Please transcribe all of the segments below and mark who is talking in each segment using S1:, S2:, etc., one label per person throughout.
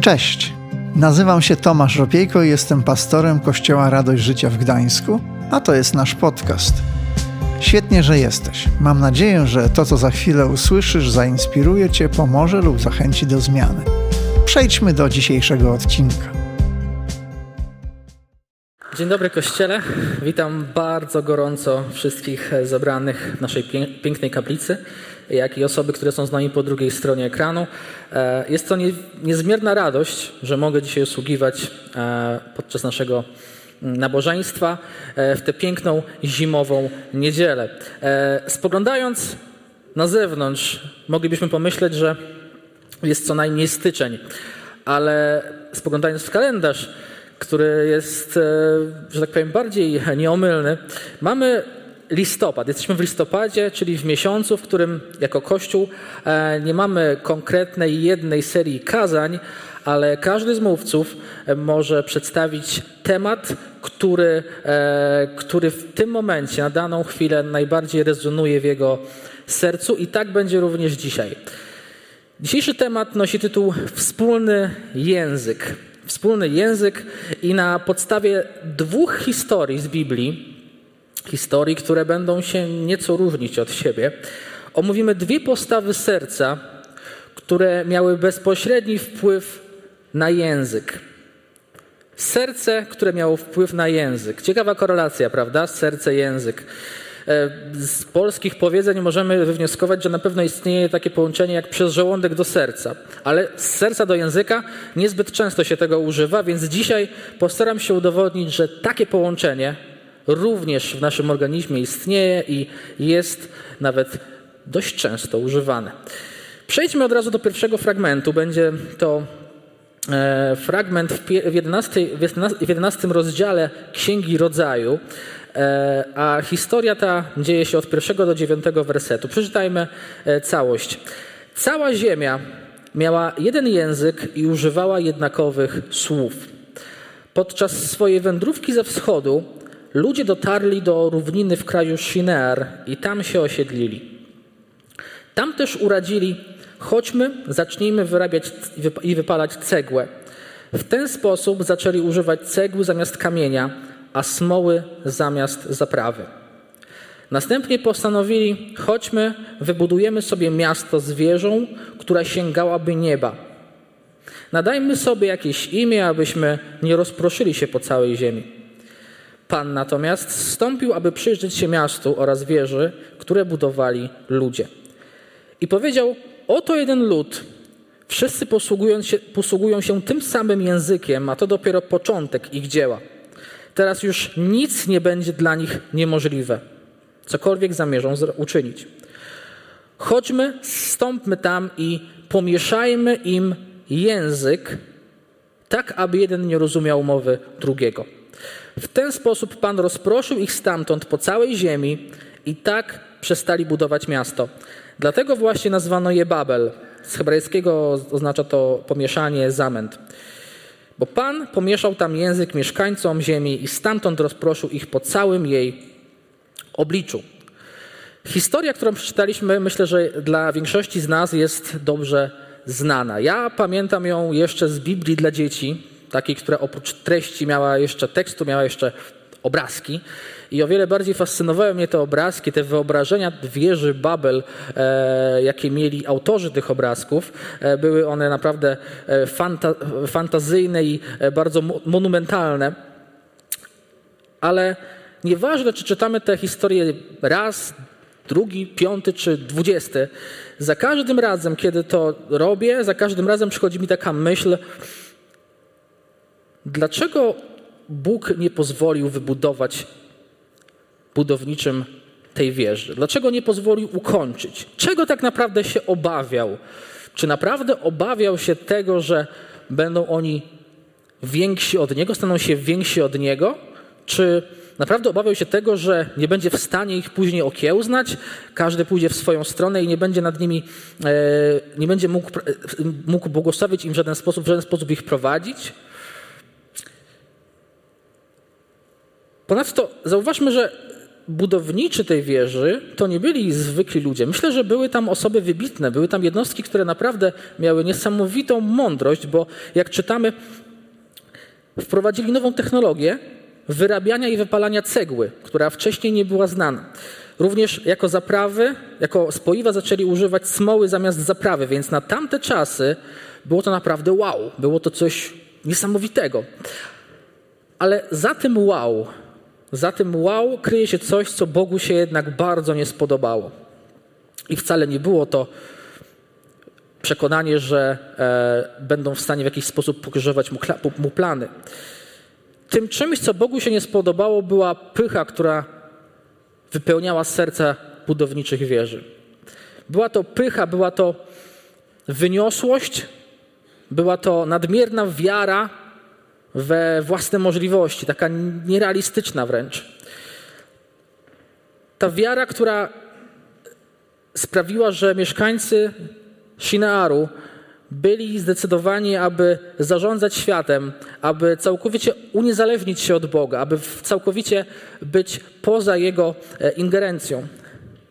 S1: Cześć, nazywam się Tomasz Ropiejko i jestem pastorem Kościoła Radość Życia w Gdańsku, a to jest nasz podcast. Świetnie, że jesteś. Mam nadzieję, że to, co za chwilę usłyszysz, zainspiruje Cię, pomoże lub zachęci do zmiany. Przejdźmy do dzisiejszego odcinka.
S2: Dzień dobry Kościele. Witam bardzo gorąco wszystkich zebranych w naszej pięknej kaplicy, jak i osoby, które są z nami po drugiej stronie ekranu. E, jest to niezmierna radość, że mogę dzisiaj usługiwać e, podczas naszego nabożeństwa e, w tę piękną zimową niedzielę. Spoglądając na zewnątrz, moglibyśmy pomyśleć, że jest co najmniej styczeń, ale spoglądając w kalendarz, który jest, że tak powiem, bardziej nieomylny. Mamy listopad. Jesteśmy w listopadzie, czyli w miesiącu, w którym jako Kościół e, nie mamy konkretnej jednej serii kazań, ale każdy z mówców e, może przedstawić temat, który, który w tym momencie, na daną chwilę najbardziej rezonuje w jego sercu i tak będzie również dzisiaj. Dzisiejszy temat nosi tytuł Wspólny język wspólny język i na podstawie dwóch historii z Biblii, historii, które będą się nieco różnić od siebie, omówimy dwie postawy serca, które miały bezpośredni wpływ na język. Serce, które miało wpływ na język. Ciekawa korelacja, prawda? Serce, język. E, z polskich powiedzeń możemy wywnioskować, że na pewno istnieje takie połączenie jak przez żołądek do serca, ale z serca do języka niezbyt często się tego używa, więc dzisiaj postaram się udowodnić, że takie połączenie również w naszym organizmie istnieje i jest nawet dość często używane. Przejdźmy od razu do pierwszego fragmentu. Będzie to e, fragment w 11, w 11 rozdziale Księgi Rodzaju. E, a historia ta dzieje się od pierwszego do dziewiątego wersetu. Przeczytajmy e, całość. Cała ziemia miała jeden język i używała jednakowych słów. Podczas swojej wędrówki ze wschodu ludzie dotarli do równiny w kraju Shinear i tam się osiedlili. Tam też uradzili, chodźmy, zacznijmy wyrabiać i wypalać cegłę. W ten sposób zaczęli używać cegły zamiast kamienia, a smoły zamiast zaprawy. Następnie postanowili: chodźmy, wybudujemy sobie miasto z wieżą, która sięgałaby nieba. Nadajmy sobie jakieś imię, abyśmy nie rozproszyli się po całej ziemi. Pan natomiast wstąpił, aby przyjrzeć się miastu oraz wieży, które budowali ludzie. I powiedział: Oto jeden lud. Wszyscy posługują się, posługują się tym samym językiem, a to dopiero początek ich dzieła. Teraz już nic nie będzie dla nich niemożliwe, cokolwiek zamierzą uczynić. Chodźmy, stąpmy tam i pomieszajmy im język, tak aby jeden nie rozumiał mowy drugiego. W ten sposób Pan rozproszył ich stamtąd po całej ziemi i tak przestali budować miasto. Dlatego właśnie nazwano je Babel. Z hebrajskiego oznacza to pomieszanie, zamęt. Bo Pan pomieszał tam język mieszkańcom ziemi i stamtąd rozproszył ich po całym jej obliczu. Historia, którą przeczytaliśmy, myślę, że dla większości z nas jest dobrze znana. Ja pamiętam ją jeszcze z Biblii dla dzieci, takiej, która oprócz treści miała jeszcze tekstu, miała jeszcze obrazki. I o wiele bardziej fascynowały mnie te obrazki, te wyobrażenia wieży Babel, e, jakie mieli autorzy tych obrazków. E, były one naprawdę e, fanta fantazyjne i e, bardzo monumentalne. Ale nieważne, czy czytamy tę historię raz, drugi, piąty czy dwudziesty, za każdym razem, kiedy to robię, za każdym razem przychodzi mi taka myśl, dlaczego Bóg nie pozwolił wybudować budowniczym tej wieży? Dlaczego nie pozwolił ukończyć? Czego tak naprawdę się obawiał? Czy naprawdę obawiał się tego, że będą oni więksi od niego, staną się więksi od niego? Czy naprawdę obawiał się tego, że nie będzie w stanie ich później okiełznać, każdy pójdzie w swoją stronę i nie będzie nad nimi, e, nie będzie mógł, e, mógł błogosławić im w żaden sposób, w żaden sposób ich prowadzić? Ponadto zauważmy, że budowniczy tej wieży to nie byli zwykli ludzie. Myślę, że były tam osoby wybitne, były tam jednostki, które naprawdę miały niesamowitą mądrość, bo jak czytamy, wprowadzili nową technologię wyrabiania i wypalania cegły, która wcześniej nie była znana. Również jako zaprawy, jako spoiwa zaczęli używać smoły zamiast zaprawy, więc na tamte czasy było to naprawdę wow, było to coś niesamowitego. Ale za tym wow, za tym wow kryje się coś, co Bogu się jednak bardzo nie spodobało. I wcale nie było to przekonanie, że e, będą w stanie w jakiś sposób pokrzyżować mu, mu plany. Tym czymś, co Bogu się nie spodobało, była pycha, która wypełniała serca budowniczych wieży. Była to pycha, była to wyniosłość, była to nadmierna wiara we własne możliwości, taka nierealistyczna wręcz. Ta wiara, która sprawiła, że mieszkańcy Shinearu byli zdecydowani, aby zarządzać światem, aby całkowicie uniezależnić się od Boga, aby całkowicie być poza Jego e, ingerencją.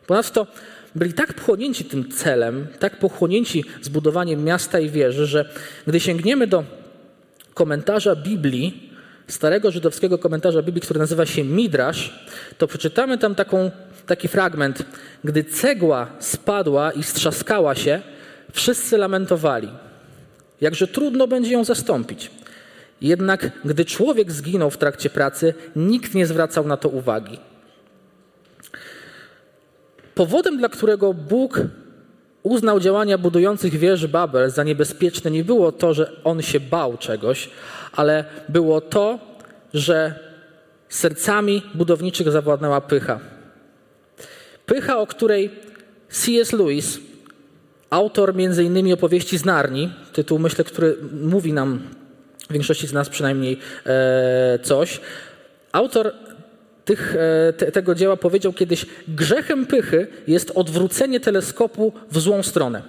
S2: Ponadto byli tak pochłonięci tym celem, tak pochłonięci zbudowaniem miasta i wieży, że gdy sięgniemy do komentarza Biblii, starego żydowskiego komentarza Biblii, który nazywa się Midrasz, to przeczytamy tam taką, taki fragment. Gdy cegła spadła i strzaskała się, wszyscy lamentowali. Jakże trudno będzie ją zastąpić. Jednak gdy człowiek zginął w trakcie pracy, nikt nie zwracał na to uwagi. Powodem, dla którego Bóg uznał działania budujących wieży Babel za niebezpieczne, nie było to, że on się bał czegoś, ale było to, że sercami budowniczych zawładnęła pycha. Pycha, o której C.S. Lewis, autor innymi opowieści z Narni, tytuł myślę, który mówi nam większości z nas przynajmniej e, coś, autor tych, e, te, tego dzieła powiedział kiedyś: Grzechem pychy jest odwrócenie teleskopu w złą stronę.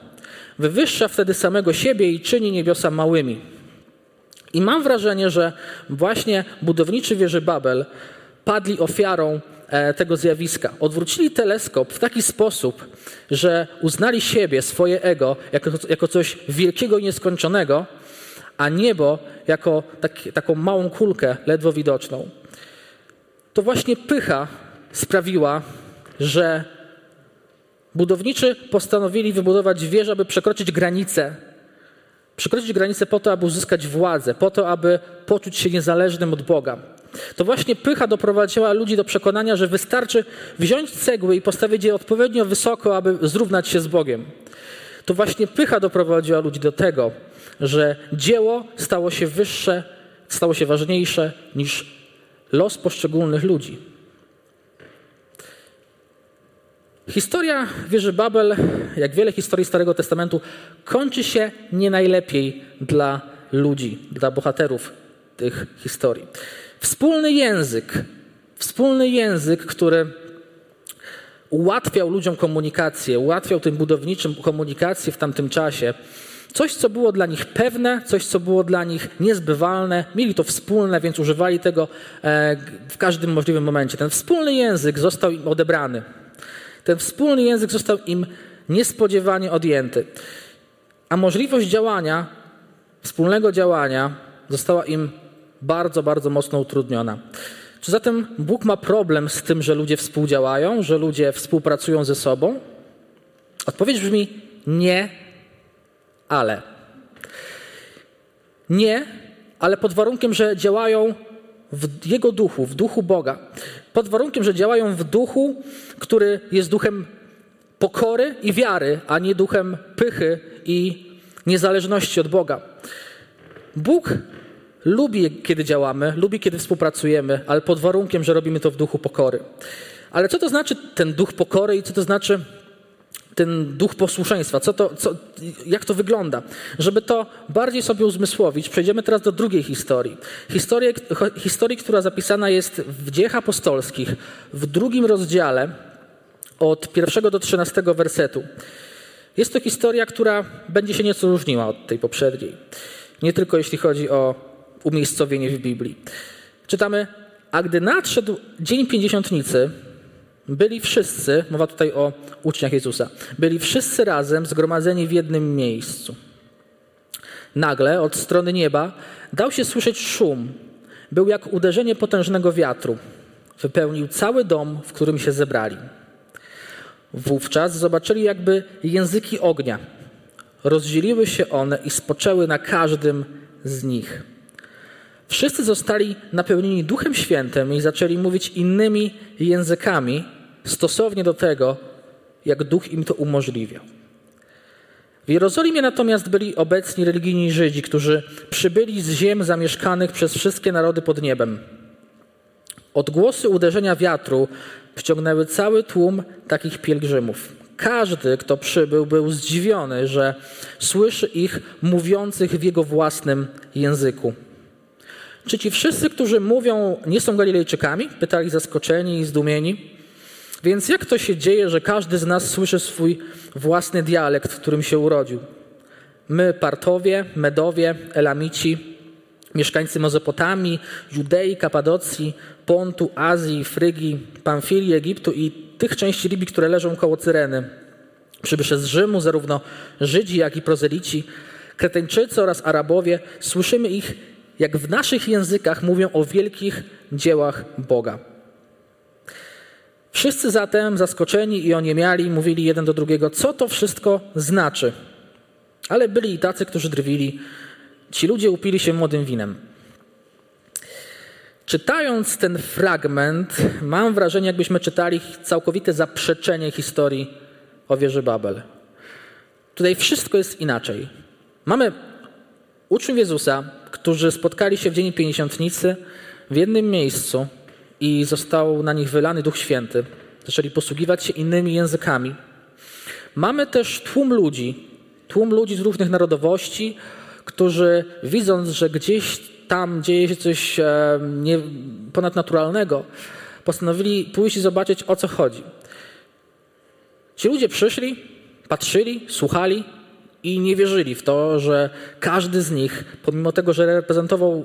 S2: Wywyższa wtedy samego siebie i czyni niebiosa małymi. I mam wrażenie, że właśnie budowniczy wieży Babel padli ofiarą e, tego zjawiska. Odwrócili teleskop w taki sposób, że uznali siebie, swoje ego, jako, jako coś wielkiego i nieskończonego, a niebo jako taki, taką małą kulkę, ledwo widoczną to właśnie pycha sprawiła, że budowniczy postanowili wybudować wieżę, aby przekroczyć granicę. Przekroczyć granicę po to, aby uzyskać władzę, po to, aby poczuć się niezależnym od Boga. To właśnie pycha doprowadziła ludzi do przekonania, że wystarczy wziąć cegły i postawić je odpowiednio wysoko, aby zrównać się z Bogiem. To właśnie pycha doprowadziła ludzi do tego, że dzieło stało się wyższe, stało się ważniejsze niż los poszczególnych ludzi. Historia wieży Babel, jak wiele historii Starego Testamentu, kończy się nie najlepiej dla ludzi, dla bohaterów tych historii. Wspólny język, wspólny język, który ułatwiał ludziom komunikację, ułatwiał tym budowniczym komunikację w tamtym czasie, Coś, co było dla nich pewne, coś, co było dla nich niezbywalne, mieli to wspólne, więc używali tego e, w każdym możliwym momencie. Ten wspólny język został im odebrany. Ten wspólny język został im niespodziewanie odjęty. A możliwość działania, wspólnego działania, została im bardzo, bardzo mocno utrudniona. Czy zatem Bóg ma problem z tym, że ludzie współdziałają, że ludzie współpracują ze sobą? Odpowiedź brzmi nie, ale. Nie, ale pod warunkiem, że działają w Jego duchu, w duchu Boga. Pod warunkiem, że działają w duchu, który jest duchem pokory i wiary, a nie duchem pychy i niezależności od Boga. Bóg lubi, kiedy działamy, lubi, kiedy współpracujemy, ale pod warunkiem, że robimy to w duchu pokory. Ale co to znaczy ten duch pokory i co to znaczy ten duch posłuszeństwa, co to, co, jak to wygląda. Żeby to bardziej sobie uzmysłowić, przejdziemy teraz do drugiej historii. Historii, historii która zapisana jest w dziejach apostolskich, w drugim rozdziale, od pierwszego do trzynastego wersetu. Jest to historia, która będzie się nieco różniła od tej poprzedniej. Nie tylko jeśli chodzi o umiejscowienie w Biblii. Czytamy, a gdy nadszedł dzień pięćdziesiątnicy, byli wszyscy, mowa tutaj o uczniach Jezusa, byli wszyscy razem zgromadzeni w jednym miejscu. Nagle od strony nieba dał się słyszeć szum. Był jak uderzenie potężnego wiatru. Wypełnił cały dom, w którym się zebrali. Wówczas zobaczyli jakby języki ognia. Rozdzieliły się one i spoczęły na każdym z nich. Wszyscy zostali napełnieni Duchem Świętym i zaczęli mówić innymi językami, stosownie do tego, jak Duch im to umożliwiał. W Jerozolimie natomiast byli obecni religijni Żydzi, którzy przybyli z ziem zamieszkanych przez wszystkie narody pod niebem. Odgłosy uderzenia wiatru wciągnęły cały tłum takich pielgrzymów. Każdy, kto przybył, był zdziwiony, że słyszy ich mówiących w jego własnym języku. Czy ci wszyscy, którzy mówią, nie są Galilejczykami? Pytali zaskoczeni i zdumieni. Więc jak to się dzieje, że każdy z nas słyszy swój własny dialekt, w którym się urodził? My, Partowie, Medowie, Elamici, mieszkańcy Mezopotamii, Judei, Kapadocji, Pontu, Azji, Frygii, Pamfilii, Egiptu i tych części Libii, które leżą koło Cyreny. Przybysze z Rzymu, zarówno Żydzi, jak i prozelici, Kreteńczycy oraz Arabowie, słyszymy ich, jak w naszych językach mówią o wielkich dziełach Boga. Wszyscy zatem, zaskoczeni i oniemiali, mówili jeden do drugiego, co to wszystko znaczy. Ale byli i tacy, którzy drwili. Ci ludzie upili się młodym winem. Czytając ten fragment, mam wrażenie, jakbyśmy czytali całkowite zaprzeczenie historii o wieży Babel. Tutaj wszystko jest inaczej. Mamy uczniów Jezusa, którzy spotkali się w Dzień Pięćdziesiątnicy w jednym miejscu i został na nich wylany Duch Święty. Zaczęli posługiwać się innymi językami. Mamy też tłum ludzi, tłum ludzi z różnych narodowości, którzy widząc, że gdzieś tam dzieje się coś e, nie, ponadnaturalnego, postanowili pójść i zobaczyć, o co chodzi. Ci ludzie przyszli, patrzyli, słuchali i nie wierzyli w to, że każdy z nich, pomimo tego, że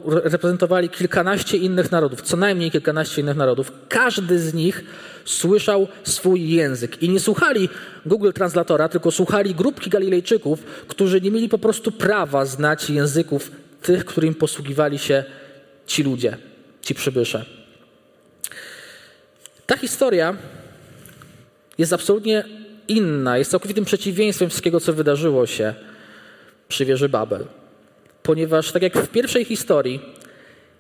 S2: reprezentowali kilkanaście innych narodów, co najmniej kilkanaście innych narodów, każdy z nich słyszał swój język. I nie słuchali Google Translatora, tylko słuchali grupki Galilejczyków, którzy nie mieli po prostu prawa znać języków tych, którym posługiwali się ci ludzie, ci przybysze. Ta historia jest absolutnie inna, jest całkowitym przeciwieństwem wszystkiego, co wydarzyło się przy wieży Babel. Ponieważ, tak jak w pierwszej historii,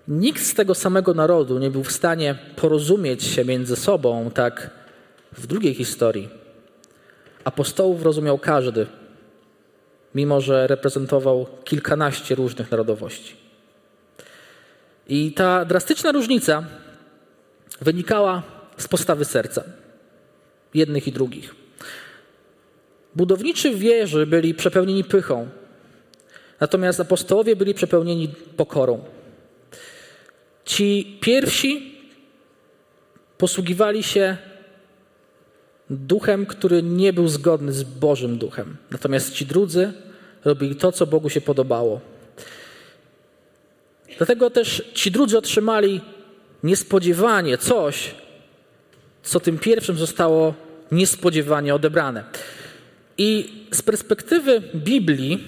S2: nikt z tego samego narodu nie był w stanie porozumieć się między sobą, tak w drugiej historii apostołów rozumiał każdy, mimo że reprezentował kilkanaście różnych narodowości. I ta drastyczna różnica wynikała z postawy serca jednych i drugich. Budowniczy wieży byli przepełnieni pychą, natomiast apostołowie byli przepełnieni pokorą. Ci pierwsi posługiwali się duchem, który nie był zgodny z Bożym duchem. Natomiast ci drudzy robili to, co Bogu się podobało. Dlatego też ci drudzy otrzymali niespodziewanie coś, co tym pierwszym zostało niespodziewanie odebrane. I z perspektywy Biblii,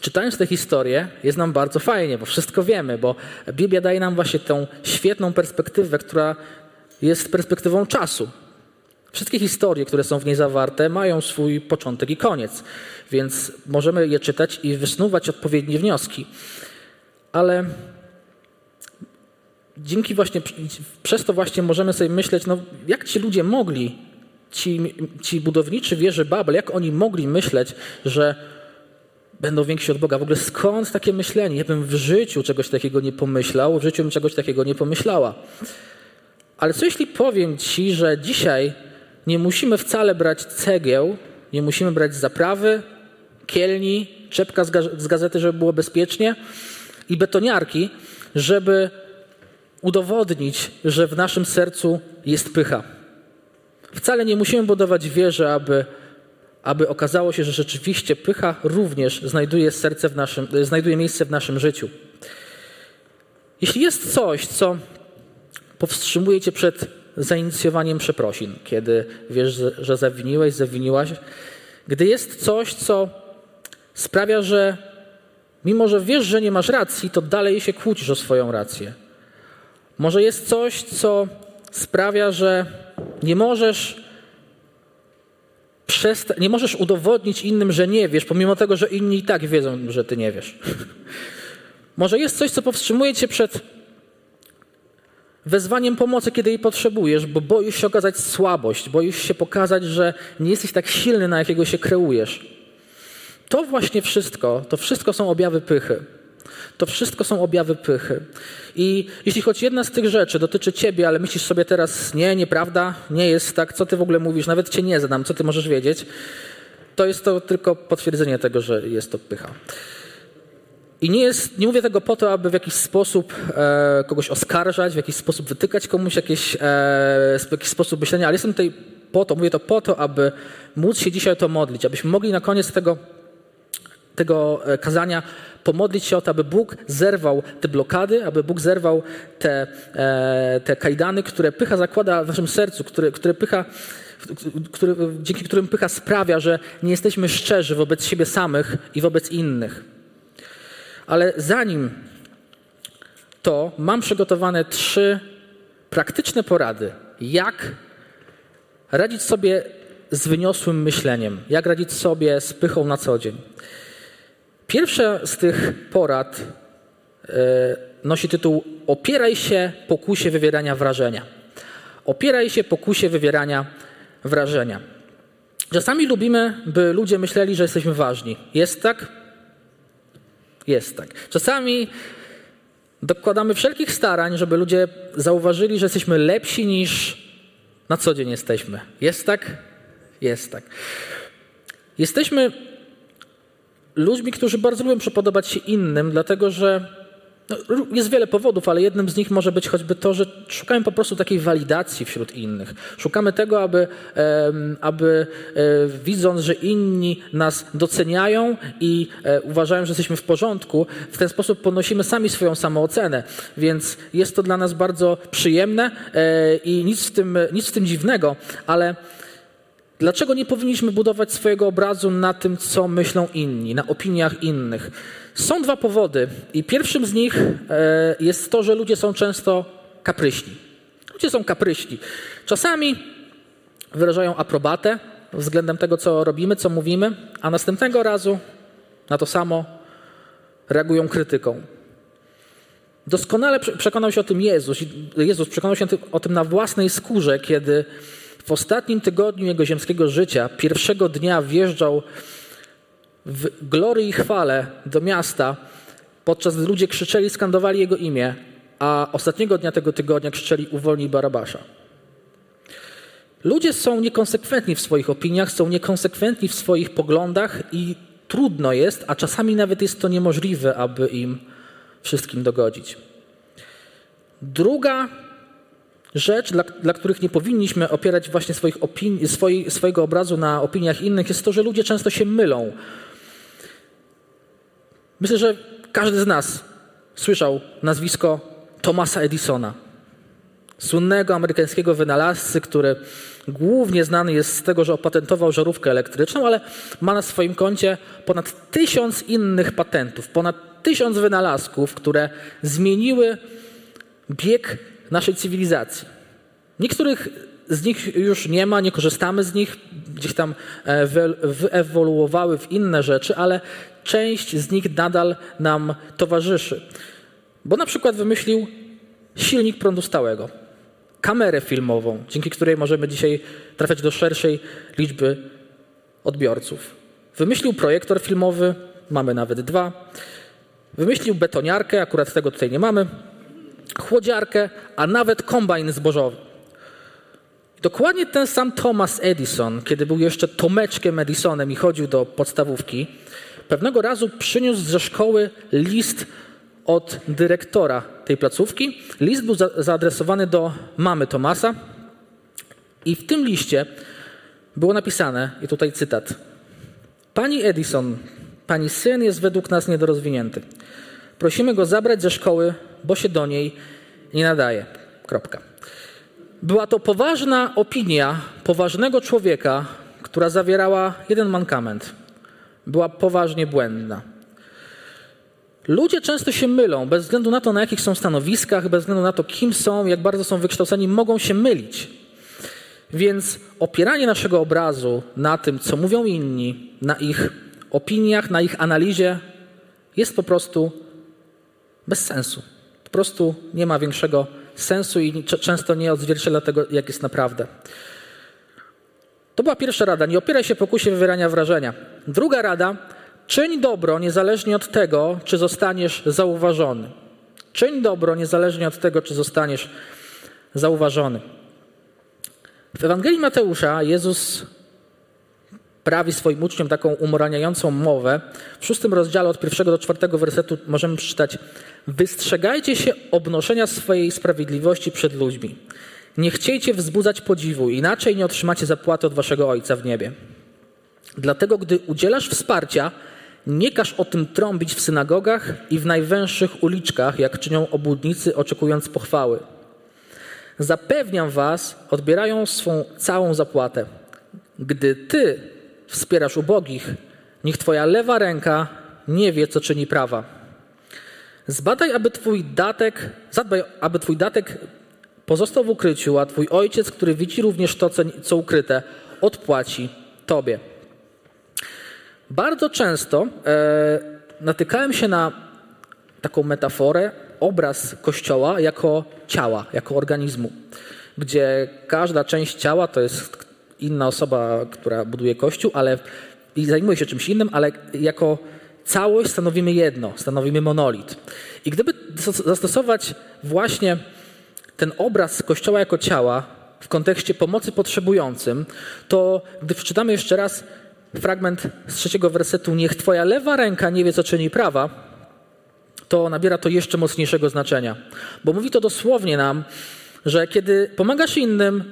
S2: czytając tę historię, jest nam bardzo fajnie, bo wszystko wiemy, bo Biblia daje nam właśnie tą świetną perspektywę, która jest perspektywą czasu. Wszystkie historie, które są w niej zawarte, mają swój początek i koniec, więc możemy je czytać i wysnuwać odpowiednie wnioski. Ale dzięki właśnie, przez to właśnie możemy sobie myśleć, no jak ci ludzie mogli ci, ci budowniczy wieży Babel, jak oni mogli myśleć, że będą więksi od Boga? W ogóle skąd takie myślenie? Ja bym w życiu czegoś takiego nie pomyślał, w życiu bym czegoś takiego nie pomyślała. Ale co jeśli powiem Ci, że dzisiaj nie musimy wcale brać cegieł, nie musimy brać zaprawy, kielni, czepka z gazety, żeby było bezpiecznie i betoniarki, żeby udowodnić, że w naszym sercu jest pycha. Wcale nie musimy budować wieży, aby, aby okazało się, że rzeczywiście pycha również znajduje, serce w naszym, znajduje miejsce w naszym życiu. Jeśli jest coś, co powstrzymuje cię przed zainicjowaniem przeprosin, kiedy wiesz, że zawiniłeś, zawiniłaś. Gdy jest coś, co sprawia, że mimo, że wiesz, że nie masz racji, to dalej się kłócisz o swoją rację. Może jest coś, co sprawia, że nie możesz przesta- nie możesz udowodnić innym, że nie wiesz, pomimo tego, że inni i tak wiedzą, że ty nie wiesz. Może jest coś, co powstrzymuje cię przed wezwaniem pomocy, kiedy jej potrzebujesz, bo boisz się okazać słabość, boisz się pokazać, że nie jesteś tak silny, na jakiego się kreujesz. To właśnie wszystko, to wszystko są objawy pychy. To wszystko są objawy pychy. I jeśli choć jedna z tych rzeczy dotyczy ciebie, ale myślisz sobie teraz, nie, nieprawda, nie jest tak, co ty w ogóle mówisz, nawet cię nie znam, co ty możesz wiedzieć, to jest to tylko potwierdzenie tego, że jest to pycha. I nie, jest, nie mówię tego po to, aby w jakiś sposób e, kogoś oskarżać, w jakiś sposób wytykać komuś jakiś, e, jakiś sposób myślenia, ale jestem tutaj po to, mówię to po to, aby móc się dzisiaj to modlić, abyśmy mogli na koniec tego, tego e, kazania pomodlić się o to, aby Bóg zerwał te blokady, aby Bóg zerwał te, e, te kajdany, które pycha zakłada w naszym sercu, które, które pycha, które, dzięki którym pycha sprawia, że nie jesteśmy szczerzy wobec siebie samych i wobec innych. Ale zanim to, mam przygotowane trzy praktyczne porady, jak radzić sobie z wyniosłym myśleniem, jak radzić sobie z pychą na co dzień. Pierwsza z tych porad e, nosi tytuł Opieraj się pokusie wywierania wrażenia. Opieraj się pokusie wywierania wrażenia. Czasami lubimy, by ludzie myśleli, że jesteśmy ważni. Jest tak? Jest tak. Czasami dokładamy wszelkich starań, żeby ludzie zauważyli, że jesteśmy lepsi niż na co dzień jesteśmy. Jest tak? Jest tak. Jesteśmy ludźmi, którzy bardzo lubią przypodobać się innym, dlatego że no, jest wiele powodów, ale jednym z nich może być choćby to, że szukamy po prostu takiej walidacji wśród innych. Szukamy tego, aby, aby e, widząc, że inni nas doceniają i e, uważają, że jesteśmy w porządku, w ten sposób ponosimy sami swoją samoocenę. Więc jest to dla nas bardzo przyjemne e, i nic w tym, nic w tym dziwnego, ale Dlaczego nie powinniśmy budować swojego obrazu na tym, co myślą inni, na opiniach innych? Są dwa powody, i pierwszym z nich e, jest to, że ludzie są często kapryśni. Ludzie są kapryśni. Czasami wyrażają aprobatę względem tego, co robimy, co mówimy, a następnego razu na to samo reagują krytyką. Doskonale przekonał się o tym Jezus. Jezus przekonał się o tym na własnej skórze, kiedy w ostatnim tygodniu jego ziemskiego życia, pierwszego dnia wjeżdżał w glorii i chwale do miasta, podczas gdy ludzie krzyczeli, skandowali jego imię, a ostatniego dnia tego tygodnia krzyczeli uwolnij Barabasza. Ludzie są niekonsekwentni w swoich opiniach, są niekonsekwentni w swoich poglądach i trudno jest, a czasami nawet jest to niemożliwe, aby im wszystkim dogodzić. Druga rzecz, dla, dla, których nie powinniśmy opierać właśnie swoich swojego obrazu na opiniach innych, jest to, że ludzie często się mylą. Myślę, że każdy z nas słyszał nazwisko Thomasa Edisona, słynnego amerykańskiego wynalazcy, który głównie znany jest z tego, że opatentował żarówkę elektryczną, ale ma na swoim koncie ponad tysiąc innych patentów, ponad tysiąc wynalazków, które zmieniły bieg naszej cywilizacji. Niektórych z nich już nie ma, nie korzystamy z nich, gdzieś tam e, wyewoluowały w inne rzeczy, ale część z nich nadal nam towarzyszy. Bo na przykład wymyślił silnik prądu stałego, kamerę filmową, dzięki której możemy dzisiaj trafiać do szerszej liczby odbiorców. Wymyślił projektor filmowy, mamy nawet dwa. Wymyślił betoniarkę, akurat tego tutaj nie mamy chłodziarkę, a nawet kombajn zbożowy. Dokładnie ten sam Thomas Edison, kiedy był jeszcze Tomeczkiem Edisonem i chodził do podstawówki, pewnego razu przyniósł ze szkoły list od dyrektora tej placówki. List był za zaadresowany do mamy Tomasa i w tym liście było napisane, i tutaj cytat: Pani Edison, pani syn jest według nas niedorozwinięty. Prosimy go zabrać ze szkoły bo się do niej nie nadaje. Kropka. Była to poważna opinia poważnego człowieka, która zawierała jeden mankament. Była poważnie błędna. Ludzie często się mylą, bez względu na to, na jakich są stanowiskach, bez względu na to, kim są, jak bardzo są wykształceni, mogą się mylić. Więc opieranie naszego obrazu na tym, co mówią inni, na ich opiniach, na ich analizie, jest po prostu bez sensu. Po prostu nie ma większego sensu i często nie odzwierciedla tego, jak jest naprawdę. To była pierwsza rada. Nie opieraj się pokusie wywierania wrażenia. Druga rada. Czyń dobro niezależnie od tego, czy zostaniesz zauważony. Czyń dobro niezależnie od tego, czy zostaniesz zauważony. W Ewangelii Mateusza Jezus prawi swoim uczniom taką umoraniającą mowę. W szóstym rozdziale od pierwszego do czwartego wersetu możemy przeczytać Wystrzegajcie się obnoszenia swojej sprawiedliwości przed ludźmi. Nie chciejcie wzbudzać podziwu, inaczej nie otrzymacie zapłaty od waszego Ojca w niebie. Dlatego, gdy udzielasz wsparcia, nie każ o tym trąbić w synagogach i w najwęższych uliczkach, jak czynią obłudnicy, oczekując pochwały. Zapewniam was, odbierają swą całą zapłatę. Gdy ty wspierasz ubogich, niech twoja lewa ręka nie wie, co czyni prawa. Zbadaj, aby twój datek, zadbaj, aby twój datek pozostał w ukryciu, a twój ojciec, który widzi również to, co ukryte, odpłaci tobie. Bardzo często e, natykałem się na taką metaforę, obraz kościoła jako ciała, jako organizmu, gdzie każda część ciała to jest inna osoba, która buduje kościół, ale i zajmuje się czymś innym, ale jako całość stanowimy jedno, stanowimy monolit. I gdyby zastosować właśnie ten obraz Kościoła jako ciała w kontekście pomocy potrzebującym, to gdy przeczytamy jeszcze raz fragment z trzeciego wersetu, niech Twoja lewa ręka nie wie, co czyni prawa, to nabiera to jeszcze mocniejszego znaczenia. Bo mówi to dosłownie nam, że kiedy pomagasz innym,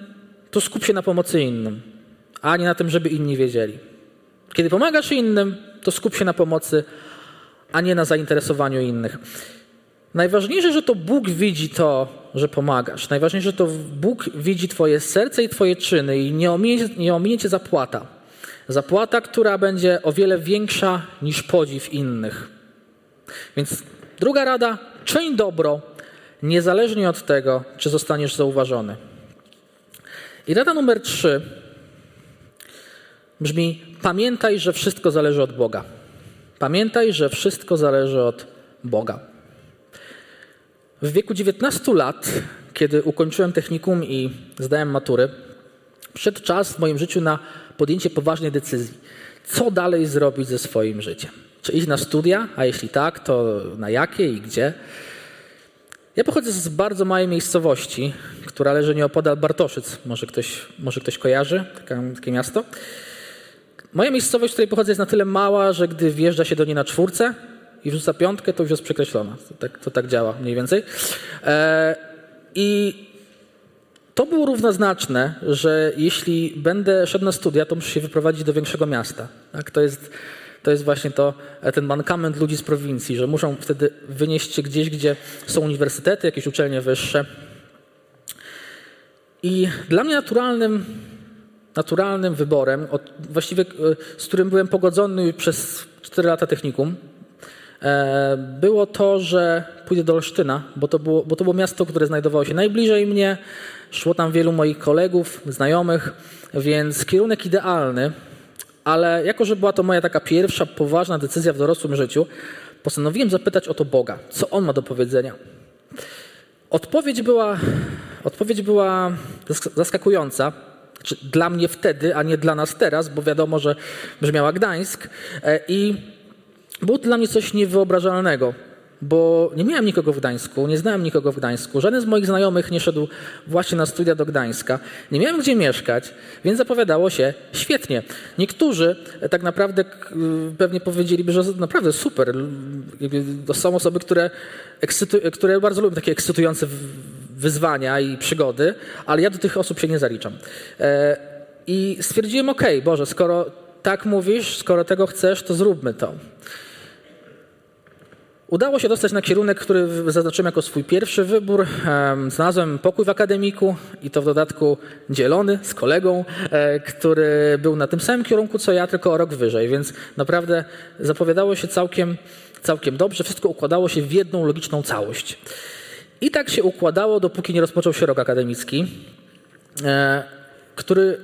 S2: to skup się na pomocy innym, a nie na tym, żeby inni wiedzieli. Kiedy pomagasz innym, to skup się na pomocy, a nie na zainteresowaniu innych. Najważniejsze, że to Bóg widzi to, że pomagasz. Najważniejsze, że to Bóg widzi Twoje serce i Twoje czyny i nie ominie, nie ominie Cię zapłata. Zapłata, która będzie o wiele większa niż podziw innych. Więc druga rada, czyń dobro, niezależnie od tego, czy zostaniesz zauważony. I rada numer trzy brzmi: pamiętaj, że wszystko zależy od Boga. Pamiętaj, że wszystko zależy od Boga. W wieku 19 lat, kiedy ukończyłem technikum i zdałem matury, przyszedł czas w moim życiu na podjęcie poważnej decyzji. Co dalej zrobić ze swoim życiem? Czy iść na studia? A jeśli tak, to na jakie i gdzie? Ja pochodzę z bardzo małej miejscowości, która leży nieopodal Bartoszyc. Może ktoś, może ktoś kojarzy takie, takie miasto? Moja miejscowość, z której pochodzę, jest na tyle mała, że gdy wjeżdża się do niej na czwórce i wrzuca piątkę, to już jest przekreślona. To tak, to tak działa mniej więcej. E, I to było równoznaczne, że jeśli będę szedł na studia, to muszę się wyprowadzić do większego miasta. Tak? To, jest, to jest właśnie to, ten mankament ludzi z prowincji, że muszą wtedy wynieść się gdzieś, gdzie są uniwersytety, jakieś uczelnie wyższe. I dla mnie naturalnym, naturalnym wyborem, od, właściwie z którym byłem pogodzony przez 4 lata technikum, e, było to, że pójdę do Olsztyna, bo to, było, bo to było miasto, które znajdowało się najbliżej mnie, szło tam wielu moich kolegów, znajomych, więc kierunek idealny, ale jako, że była to moja taka pierwsza poważna decyzja w dorosłym życiu, postanowiłem zapytać o to Boga, co On ma do powiedzenia. Odpowiedź była, odpowiedź była zaskakująca. Znaczy, dla mnie wtedy, a nie dla nas teraz, bo wiadomo, że brzmiała Gdańsk. E, I było to dla mnie coś niewyobrażalnego bo nie miałem nikogo w Gdańsku, nie znałem nikogo w Gdańsku, żaden z moich znajomych nie szedł właśnie na studia do Gdańska, nie miałem gdzie mieszkać, więc zapowiadało się świetnie. Niektórzy tak naprawdę pewnie powiedzieliby, że naprawdę super. To są osoby, które, które bardzo lubią takie ekscytujące wyzwania i przygody, ale ja do tych osób się nie zaliczam. E, I stwierdziłem, ok, Boże, skoro tak mówisz, skoro tego chcesz, to zróbmy to. Udało się dostać na kierunek, który zaznaczyłem jako swój pierwszy wybór. Znalazłem pokój w akademiku i to w dodatku dzielony z kolegą, e, który był na tym samym kierunku co ja, tylko o rok wyżej, więc naprawdę zapowiadało się całkiem, całkiem dobrze. Wszystko układało się w jedną logiczną całość. I tak się układało, dopóki nie rozpoczął się rok akademicki, e, który,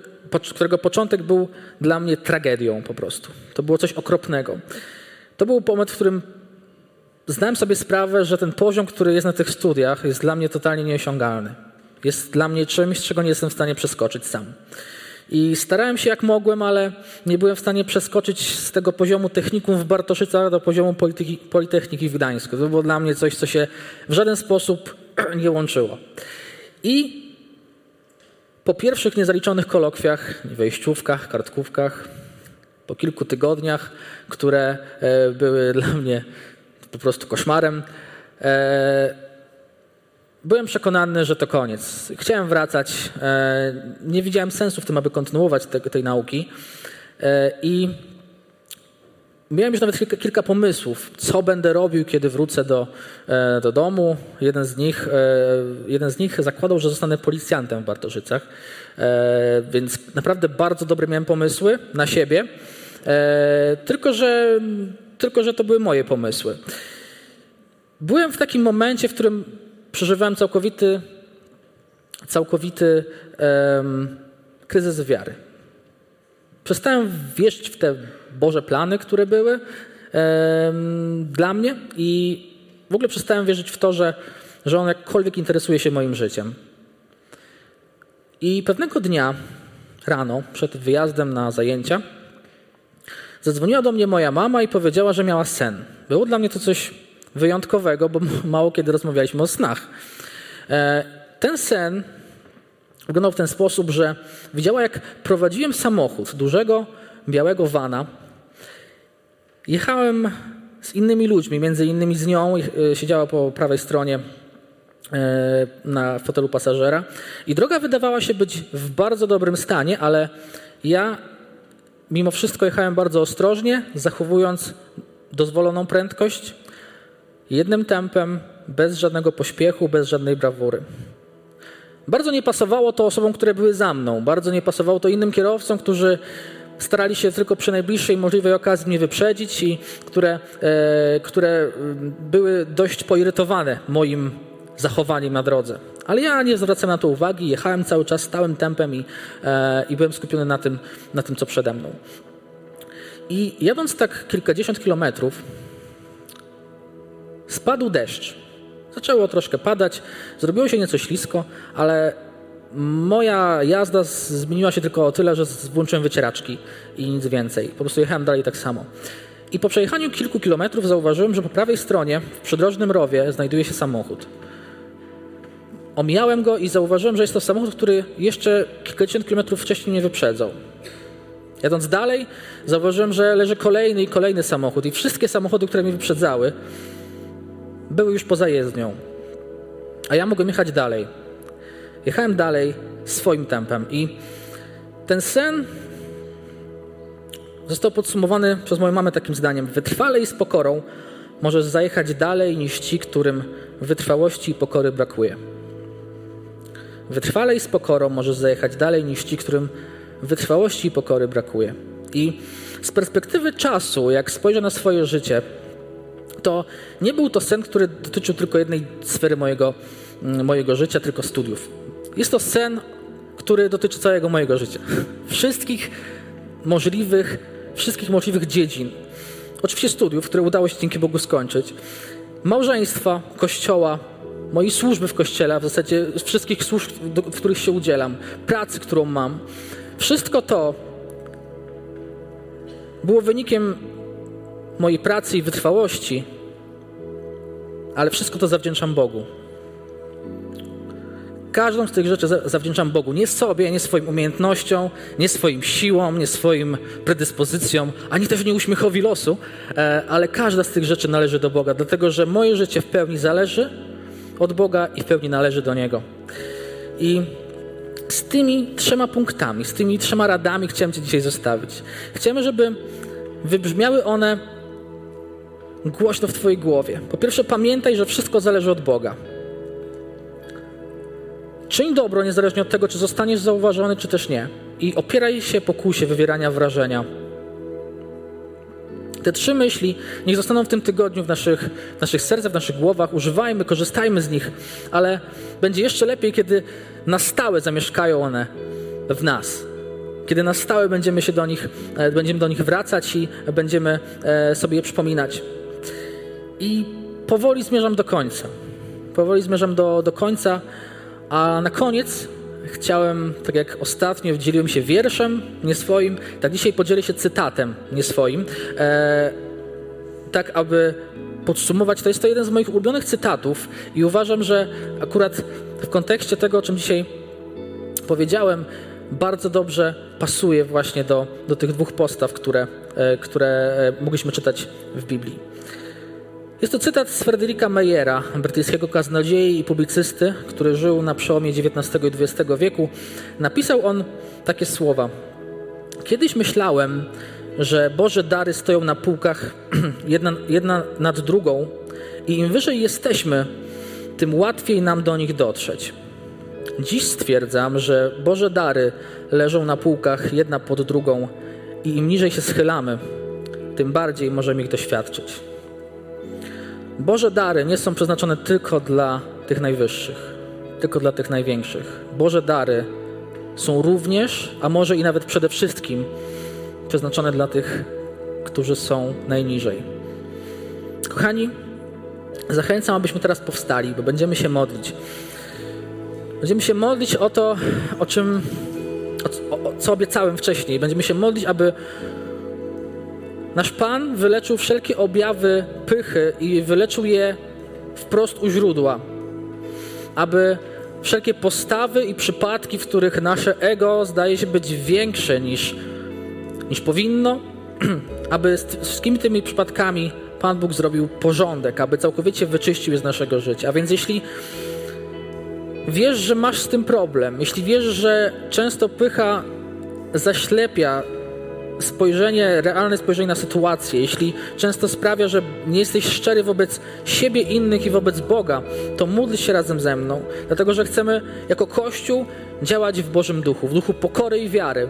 S2: którego początek był dla mnie tragedią po prostu. To było coś okropnego. To był moment, w którym zdałem sobie sprawę, że ten poziom, który jest na tych studiach, jest dla mnie totalnie nieosiągalny. Jest dla mnie czymś, czego nie jestem w stanie przeskoczyć sam. I starałem się jak mogłem, ale nie byłem w stanie przeskoczyć z tego poziomu technikum w Bartoszycach do poziomu Politechniki w Gdańsku. To było dla mnie coś, co się w żaden sposób nie łączyło. I po pierwszych niezaliczonych kolokwiach, wejściówkach, kartkówkach, po kilku tygodniach, które e, były dla mnie po prostu koszmarem. E, byłem przekonany, że to koniec. Chciałem wracać. E, nie widziałem sensu w tym, aby kontynuować te, tej nauki. E, I miałem już nawet kilka, kilka, pomysłów, co będę robił, kiedy wrócę do, do domu. Jeden z, nich, jeden z nich zakładał, że zostanę policjantem w Bartoszycach. Więc naprawdę bardzo dobre miałem pomysły na siebie. Tylko, że tylko że to były moje pomysły. Byłem w takim momencie, w którym przeżywałem całkowity, całkowity um, kryzys wiary. Przestałem wierzyć w te Boże plany, które były um, dla mnie i w ogóle przestałem wierzyć w to, że, że On jakkolwiek interesuje się moim życiem. I pewnego dnia rano, przed wyjazdem na zajęcia, Zadzwoniła do mnie moja mama i powiedziała, że miała sen. Było dla mnie to coś wyjątkowego, bo mało kiedy rozmawialiśmy o snach. E, ten sen wyglądał w ten sposób, że widziała, jak prowadziłem samochód, dużego, białego vana. Jechałem z innymi ludźmi, między innymi z nią, e, siedziała po prawej stronie e, na fotelu pasażera. I droga wydawała się być w bardzo dobrym stanie, ale ja Mimo wszystko jechałem bardzo ostrożnie, zachowując dozwoloną prędkość, jednym tempem, bez żadnego pośpiechu, bez żadnej brawury. Bardzo nie pasowało to osobom, które były za mną, bardzo nie pasowało to innym kierowcom, którzy starali się tylko przy najbliższej możliwej okazji mnie wyprzedzić i które, e, które były dość poirytowane moim zachowaniem na drodze. Ale ja nie zwracałem na to uwagi, jechałem cały czas stałym tempem i, e, i byłem skupiony na tym, na tym, co przede mną. I jadąc tak kilkadziesiąt kilometrów, spadł deszcz. Zaczęło troszkę padać, zrobiło się nieco ślisko, ale moja jazda zmieniła się tylko o tyle, że włączyłem wycieraczki i nic więcej. Po prostu jechałem dalej tak samo. I po przejechaniu kilku kilometrów zauważyłem, że po prawej stronie w przydrożnym rowie znajduje się samochód. Omijałem go i zauważyłem, że jest to samochód, który jeszcze kilkadziesiąt kilometrów wcześniej mnie wyprzedzał. Jadąc dalej, zauważyłem, że leży kolejny i kolejny samochód i wszystkie samochody, które mnie wyprzedzały, były już poza jezdnią. A ja mogłem jechać dalej. Jechałem dalej swoim tempem i ten sen został podsumowany przez moją mamę takim zdaniem: Wytrwale i z pokorą możesz zajechać dalej niż ci, którym wytrwałości i pokory brakuje. Wytrwale i z pokorą możesz zajechać dalej niż ci, którym wytrwałości i pokory brakuje. I z perspektywy czasu, jak spojrzę na swoje życie, to nie był to sen, który dotyczył tylko jednej sfery mojego, mm, mojego życia, tylko studiów. Jest to sen, który dotyczy całego mojego życia. Wszystkich możliwych, wszystkich możliwych dziedzin. Oczywiście studiów, które udało się dzięki Bogu skończyć. Małżeństwa, kościoła, mojej służby w kościele, w zasadzie wszystkich służb, w których się udzielam, pracy, którą mam. Wszystko to było wynikiem mojej pracy i wytrwałości, ale wszystko to zawdzięczam Bogu. Każdą z tych rzeczy zawdzięczam Bogu. Nie sobie, nie swoim umiejętnościom, nie swoim siłom, nie swoim predyspozycjom, ani też nie uśmiechowi losu, e, ale każda z tych rzeczy należy do Boga, dlatego że moje życie w pełni zależy od Boga i w pełni należy do Niego. I z tymi trzema punktami, z tymi trzema radami chciałem Cię dzisiaj zostawić. Chcemy, żeby wybrzmiały one głośno w Twojej głowie. Po pierwsze, pamiętaj, że wszystko zależy od Boga. Czyń dobro niezależnie od tego, czy zostaniesz zauważony, czy też nie. I opieraj się pokusie wywierania wrażenia. Te trzy myśli niech zostaną w tym tygodniu w naszych, w naszych sercach, w naszych głowach. Używajmy, korzystajmy z nich, ale będzie jeszcze lepiej, kiedy na stałe zamieszkają one w nas. Kiedy na stałe będziemy się do nich, e, będziemy do nich wracać i będziemy e, sobie je przypominać. I powoli zmierzam do końca. Powoli zmierzam do, do końca, a na koniec chciałem, tak jak ostatnio dzieliłem się wierszem nie swoim, tak dzisiaj podzielę się cytatem nie swoim. E, tak, aby podsumować, to jest to jeden z moich ulubionych cytatów i uważam, że akurat w kontekście tego, o czym dzisiaj powiedziałem, bardzo dobrze pasuje właśnie do, do tych dwóch postaw, które, e, które e, mogliśmy czytać w Biblii. Jest to cytat z Frederika Meyera, brytyjskiego kaznodziei i publicysty, który żył na przełomie XIX i XX wieku. Napisał on takie słowa. Kiedyś myślałem, że Boże dary stoją na półkach jedna, jedna nad drugą i im wyżej jesteśmy, tym łatwiej nam do nich dotrzeć. Dziś stwierdzam, że Boże dary leżą na półkach jedna pod drugą i im niżej się schylamy, tym bardziej możemy ich doświadczyć. Boże dary nie są przeznaczone tylko dla tych najwyższych, tylko dla tych największych. Boże dary są również, a może i nawet przede wszystkim przeznaczone dla tych, którzy są najniżej. Kochani, zachęcam, abyśmy teraz powstali, bo będziemy się modlić. Będziemy się modlić o to, o czym, o, o, co obiecałem wcześniej. Będziemy się modlić, aby nasz Pan wyleczył wszelkie objawy pychy i wyleczył je wprost u źródła. Aby wszelkie postawy i przypadki, w których nasze ego zdaje się być większe niż, niż powinno, aby z wszystkimi tymi przypadkami Pan Bóg zrobił porządek, aby całkowicie wyczyścił je z naszego życia. A więc jeśli wiesz, że masz z tym problem, jeśli wiesz, że często pycha zaślepia spojrzenie, realne spojrzenie na sytuację, jeśli często sprawia, że nie jesteś szczery wobec siebie, innych i wobec Boga, to módl się razem ze mną, dlatego że chcemy jako Kościół działać w Bożym Duchu, w duchu pokory i wiary.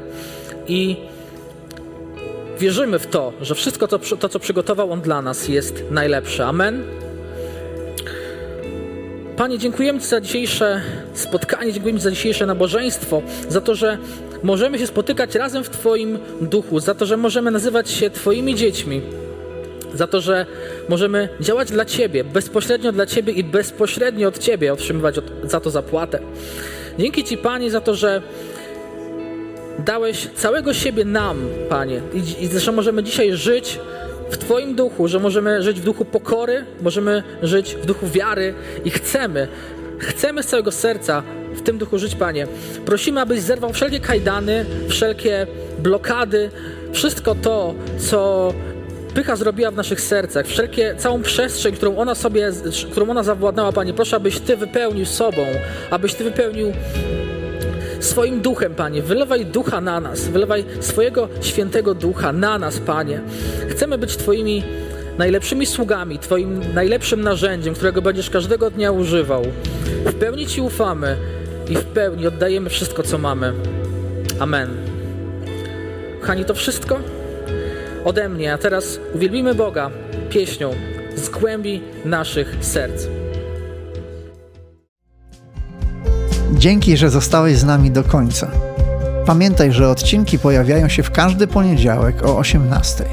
S2: I wierzymy w to, że wszystko to, to co przygotował On dla nas, jest najlepsze. Amen. Panie, dziękujemy Ci za dzisiejsze spotkanie, dziękujemy Ci za dzisiejsze nabożeństwo, za to, że możemy się spotykać razem w Twoim duchu, za to, że możemy nazywać się Twoimi dziećmi, za to, że możemy działać dla Ciebie, bezpośrednio dla Ciebie i bezpośrednio od Ciebie otrzymywać za to zapłatę. Dzięki Ci, Panie, za to, że dałeś całego siebie nam, Panie, i, i że możemy dzisiaj żyć w Twoim duchu, że możemy żyć w duchu pokory, możemy żyć w duchu wiary i chcemy, chcemy z całego serca w tym duchu żyć, Panie. Prosimy, abyś zerwał wszelkie kajdany, wszelkie blokady, wszystko to, co pycha zrobiła w naszych sercach, wszelkie, całą przestrzeń, którą ona sobie, którą ona zawładnęła, Panie, proszę, abyś Ty wypełnił sobą, abyś Ty wypełnił swoim duchem, Panie. Wylewaj ducha na nas, wylewaj swojego świętego ducha na nas, Panie. Chcemy być Twoimi najlepszymi sługami, Twoim najlepszym narzędziem, którego będziesz każdego dnia używał. W pełni Ci ufamy i w pełni oddajemy wszystko, co mamy. Amen. Kochani, to wszystko ode mnie, a teraz uwielbimy Boga pieśnią z głębi naszych serc.
S1: Dzięki, że zostałeś z nami do końca. Pamiętaj, że odcinki pojawiają się w każdy poniedziałek o 18.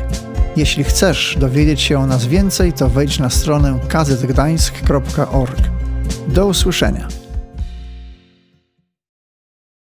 S1: Jeśli chcesz dowiedzieć się o nas więcej, to wejdź na stronę kazetgdańsk.org. Do usłyszenia.